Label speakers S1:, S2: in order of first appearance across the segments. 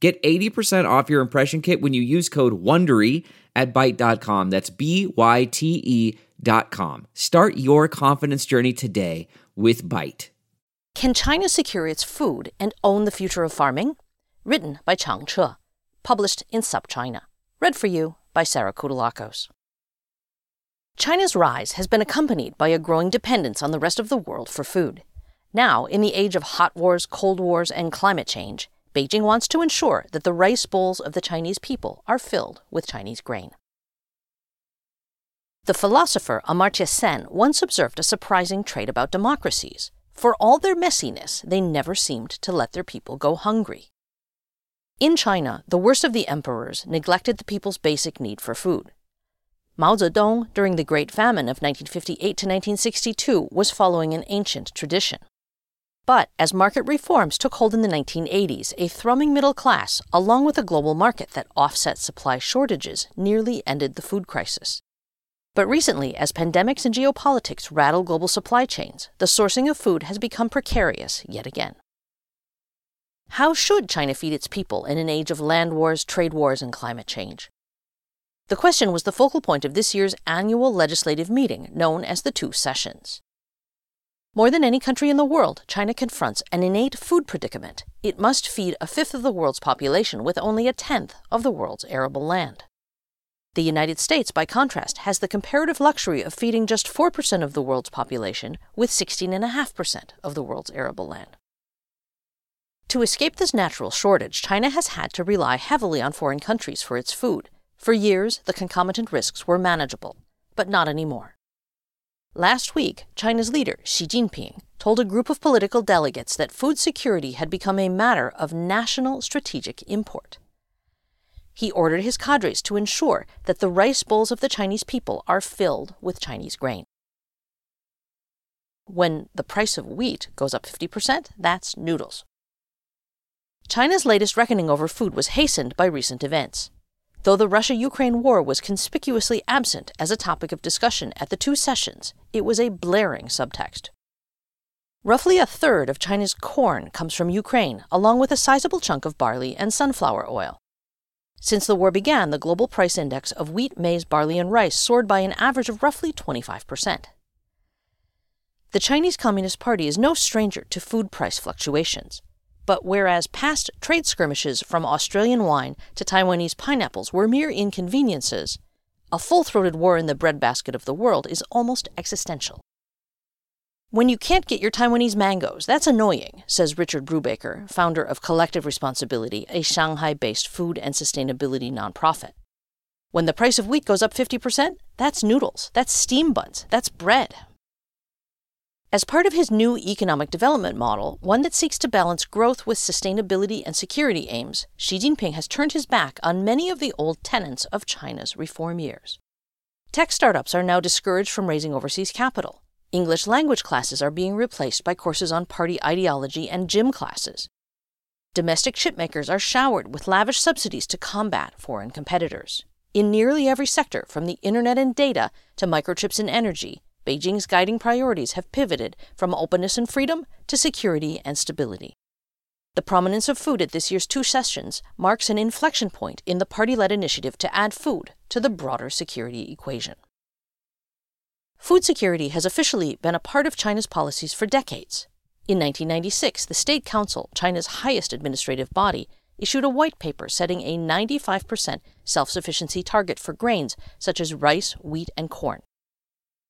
S1: Get 80% off your impression kit when you use code WONDERY at Byte.com. That's B-Y-T-E dot com. Start your confidence journey today with Byte.
S2: Can China secure its food and own the future of farming? Written by Chang Che. Published in SupChina. Read for you by Sarah Kutulakos. China's rise has been accompanied by a growing dependence on the rest of the world for food. Now, in the age of hot wars, cold wars, and climate change, Beijing wants to ensure that the rice bowls of the Chinese people are filled with Chinese grain. The philosopher Amartya Sen once observed a surprising trait about democracies. For all their messiness, they never seemed to let their people go hungry. In China, the worst of the emperors neglected the people's basic need for food. Mao Zedong, during the Great Famine of 1958 to 1962, was following an ancient tradition. But as market reforms took hold in the 1980s, a thrumming middle class, along with a global market that offset supply shortages, nearly ended the food crisis. But recently, as pandemics and geopolitics rattle global supply chains, the sourcing of food has become precarious yet again. How should China feed its people in an age of land wars, trade wars, and climate change? The question was the focal point of this year's annual legislative meeting, known as the Two Sessions. More than any country in the world, China confronts an innate food predicament. It must feed a fifth of the world's population with only a tenth of the world's arable land. The United States, by contrast, has the comparative luxury of feeding just 4% of the world's population with 16.5% of the world's arable land. To escape this natural shortage, China has had to rely heavily on foreign countries for its food. For years, the concomitant risks were manageable, but not anymore. Last week, China's leader, Xi Jinping, told a group of political delegates that food security had become a matter of national strategic import. He ordered his cadres to ensure that the rice bowls of the Chinese people are filled with Chinese grain. When the price of wheat goes up 50%, that's noodles. China's latest reckoning over food was hastened by recent events. Though the Russia Ukraine war was conspicuously absent as a topic of discussion at the two sessions, it was a blaring subtext. Roughly a third of China's corn comes from Ukraine, along with a sizable chunk of barley and sunflower oil. Since the war began, the global price index of wheat, maize, barley, and rice soared by an average of roughly 25%. The Chinese Communist Party is no stranger to food price fluctuations. But whereas past trade skirmishes from Australian wine to Taiwanese pineapples were mere inconveniences, a full throated war in the breadbasket of the world is almost existential. When you can't get your Taiwanese mangoes, that's annoying, says Richard Brubaker, founder of Collective Responsibility, a Shanghai based food and sustainability nonprofit. When the price of wheat goes up 50%, that's noodles, that's steam buns, that's bread. As part of his new economic development model, one that seeks to balance growth with sustainability and security aims, Xi Jinping has turned his back on many of the old tenets of China's reform years. Tech startups are now discouraged from raising overseas capital. English language classes are being replaced by courses on party ideology and gym classes. Domestic chipmakers are showered with lavish subsidies to combat foreign competitors. In nearly every sector, from the internet and data to microchips and energy, Beijing's guiding priorities have pivoted from openness and freedom to security and stability. The prominence of food at this year's two sessions marks an inflection point in the party led initiative to add food to the broader security equation. Food security has officially been a part of China's policies for decades. In 1996, the State Council, China's highest administrative body, issued a white paper setting a 95% self sufficiency target for grains such as rice, wheat, and corn.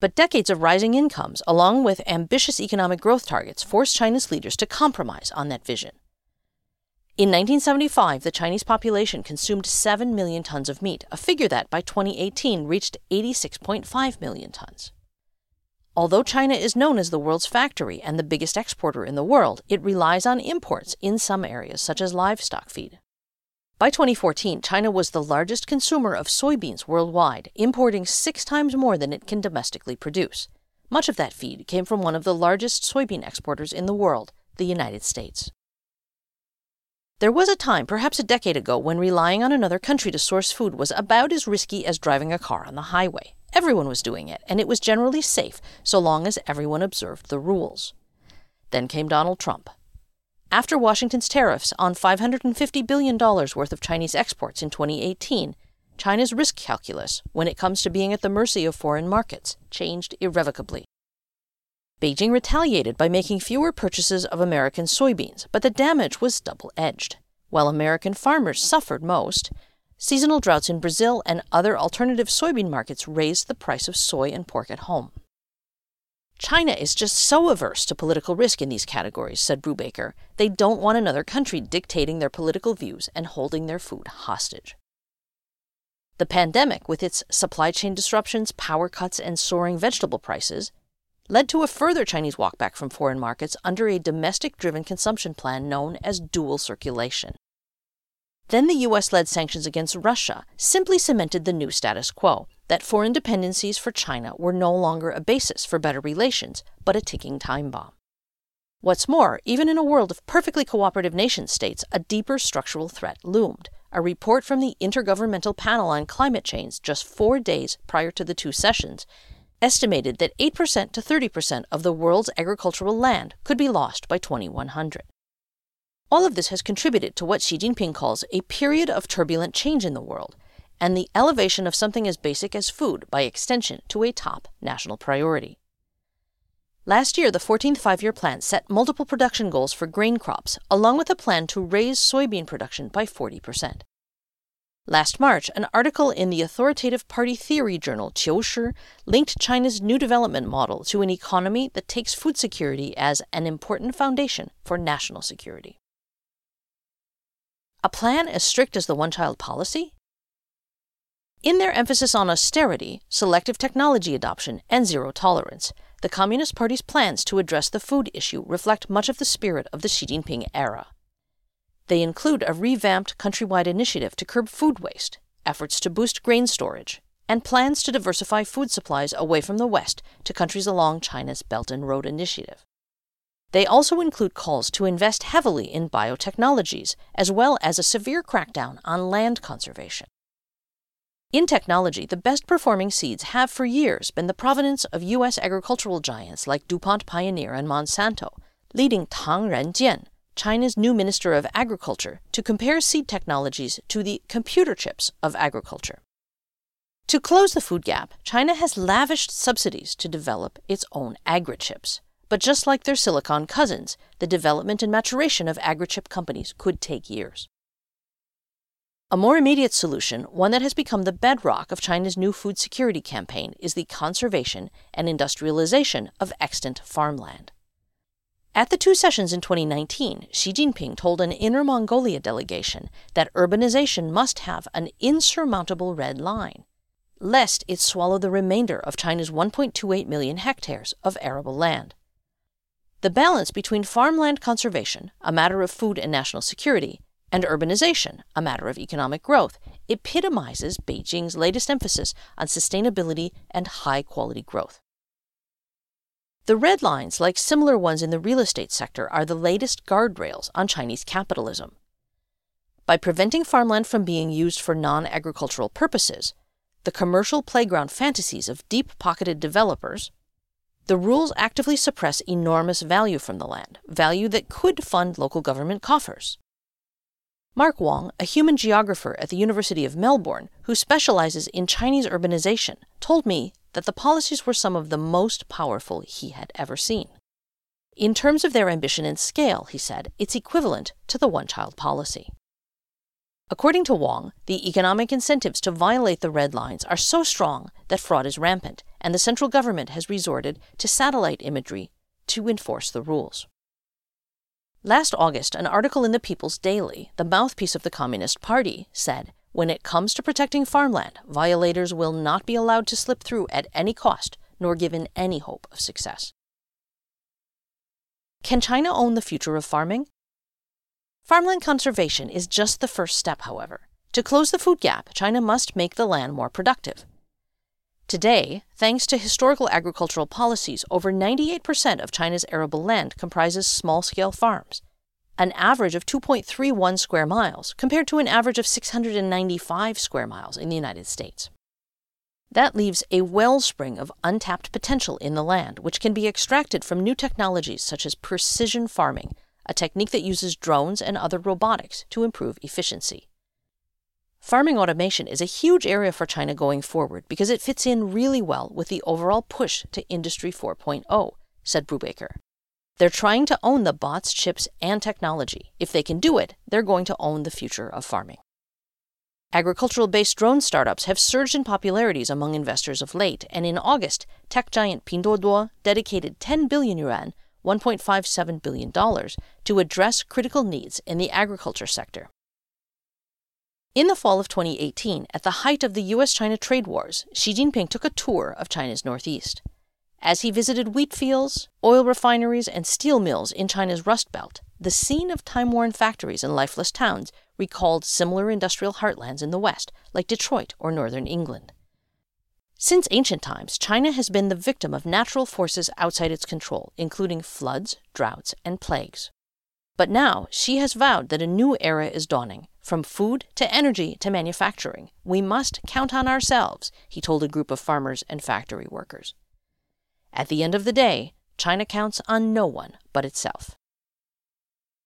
S2: But decades of rising incomes, along with ambitious economic growth targets, forced China's leaders to compromise on that vision. In 1975, the Chinese population consumed 7 million tons of meat, a figure that by 2018 reached 86.5 million tons. Although China is known as the world's factory and the biggest exporter in the world, it relies on imports in some areas, such as livestock feed. By 2014, China was the largest consumer of soybeans worldwide, importing six times more than it can domestically produce. Much of that feed came from one of the largest soybean exporters in the world, the United States. There was a time, perhaps a decade ago, when relying on another country to source food was about as risky as driving a car on the highway. Everyone was doing it, and it was generally safe so long as everyone observed the rules. Then came Donald Trump. After Washington's tariffs on $550 billion worth of Chinese exports in 2018, China's risk calculus, when it comes to being at the mercy of foreign markets, changed irrevocably. Beijing retaliated by making fewer purchases of American soybeans, but the damage was double edged. While American farmers suffered most, seasonal droughts in Brazil and other alternative soybean markets raised the price of soy and pork at home. China is just so averse to political risk in these categories, said Brubaker. They don't want another country dictating their political views and holding their food hostage. The pandemic, with its supply chain disruptions, power cuts, and soaring vegetable prices, led to a further Chinese walkback from foreign markets under a domestic driven consumption plan known as dual circulation. Then the US led sanctions against Russia simply cemented the new status quo that foreign dependencies for China were no longer a basis for better relations, but a ticking time bomb. What's more, even in a world of perfectly cooperative nation states, a deeper structural threat loomed a report from the Intergovernmental Panel on Climate Change just four days prior to the two sessions estimated that 8% to 30% of the world's agricultural land could be lost by 2100. All of this has contributed to what Xi Jinping calls a period of turbulent change in the world, and the elevation of something as basic as food, by extension, to a top national priority. Last year, the 14th five year plan set multiple production goals for grain crops, along with a plan to raise soybean production by 40%. Last March, an article in the authoritative party theory journal Qiushi linked China's new development model to an economy that takes food security as an important foundation for national security. A plan as strict as the one child policy? In their emphasis on austerity, selective technology adoption, and zero tolerance, the Communist Party's plans to address the food issue reflect much of the spirit of the Xi Jinping era. They include a revamped countrywide initiative to curb food waste, efforts to boost grain storage, and plans to diversify food supplies away from the West to countries along China's Belt and Road Initiative. They also include calls to invest heavily in biotechnologies, as well as a severe crackdown on land conservation. In technology, the best performing seeds have for years been the provenance of U.S. agricultural giants like DuPont Pioneer and Monsanto, leading Tang Renjian, China's new Minister of Agriculture, to compare seed technologies to the computer chips of agriculture. To close the food gap, China has lavished subsidies to develop its own agri-chips. But just like their silicon cousins, the development and maturation of agri-chip companies could take years. A more immediate solution, one that has become the bedrock of China's new food security campaign, is the conservation and industrialization of extant farmland. At the two sessions in 2019, Xi Jinping told an Inner Mongolia delegation that urbanization must have an insurmountable red line, lest it swallow the remainder of China's 1.28 million hectares of arable land. The balance between farmland conservation, a matter of food and national security, and urbanization, a matter of economic growth, epitomizes Beijing's latest emphasis on sustainability and high quality growth. The red lines, like similar ones in the real estate sector, are the latest guardrails on Chinese capitalism. By preventing farmland from being used for non agricultural purposes, the commercial playground fantasies of deep pocketed developers, the rules actively suppress enormous value from the land, value that could fund local government coffers. Mark Wong, a human geographer at the University of Melbourne who specializes in Chinese urbanization, told me that the policies were some of the most powerful he had ever seen. In terms of their ambition and scale, he said, it's equivalent to the one child policy. According to Wong, the economic incentives to violate the red lines are so strong that fraud is rampant, and the central government has resorted to satellite imagery to enforce the rules. Last August, an article in the People's Daily, the mouthpiece of the Communist Party, said when it comes to protecting farmland, violators will not be allowed to slip through at any cost, nor given any hope of success. Can China own the future of farming? Farmland conservation is just the first step, however. To close the food gap, China must make the land more productive. Today, thanks to historical agricultural policies, over 98% of China's arable land comprises small scale farms, an average of 2.31 square miles, compared to an average of 695 square miles in the United States. That leaves a wellspring of untapped potential in the land, which can be extracted from new technologies such as precision farming, a technique that uses drones and other robotics to improve efficiency. Farming automation is a huge area for China going forward because it fits in really well with the overall push to Industry 4.0, said Brubaker. They're trying to own the bots, chips, and technology. If they can do it, they're going to own the future of farming. Agricultural based drone startups have surged in popularities among investors of late, and in August, tech giant Pinduoduo dedicated 10 billion yuan, $1.57 billion, to address critical needs in the agriculture sector. In the fall of 2018, at the height of the US China trade wars, Xi Jinping took a tour of China's northeast. As he visited wheat fields, oil refineries, and steel mills in China's Rust Belt, the scene of time worn factories and lifeless towns recalled similar industrial heartlands in the West, like Detroit or northern England. Since ancient times, China has been the victim of natural forces outside its control, including floods, droughts, and plagues. But now Xi has vowed that a new era is dawning. From food to energy to manufacturing, we must count on ourselves, he told a group of farmers and factory workers. At the end of the day, China counts on no one but itself.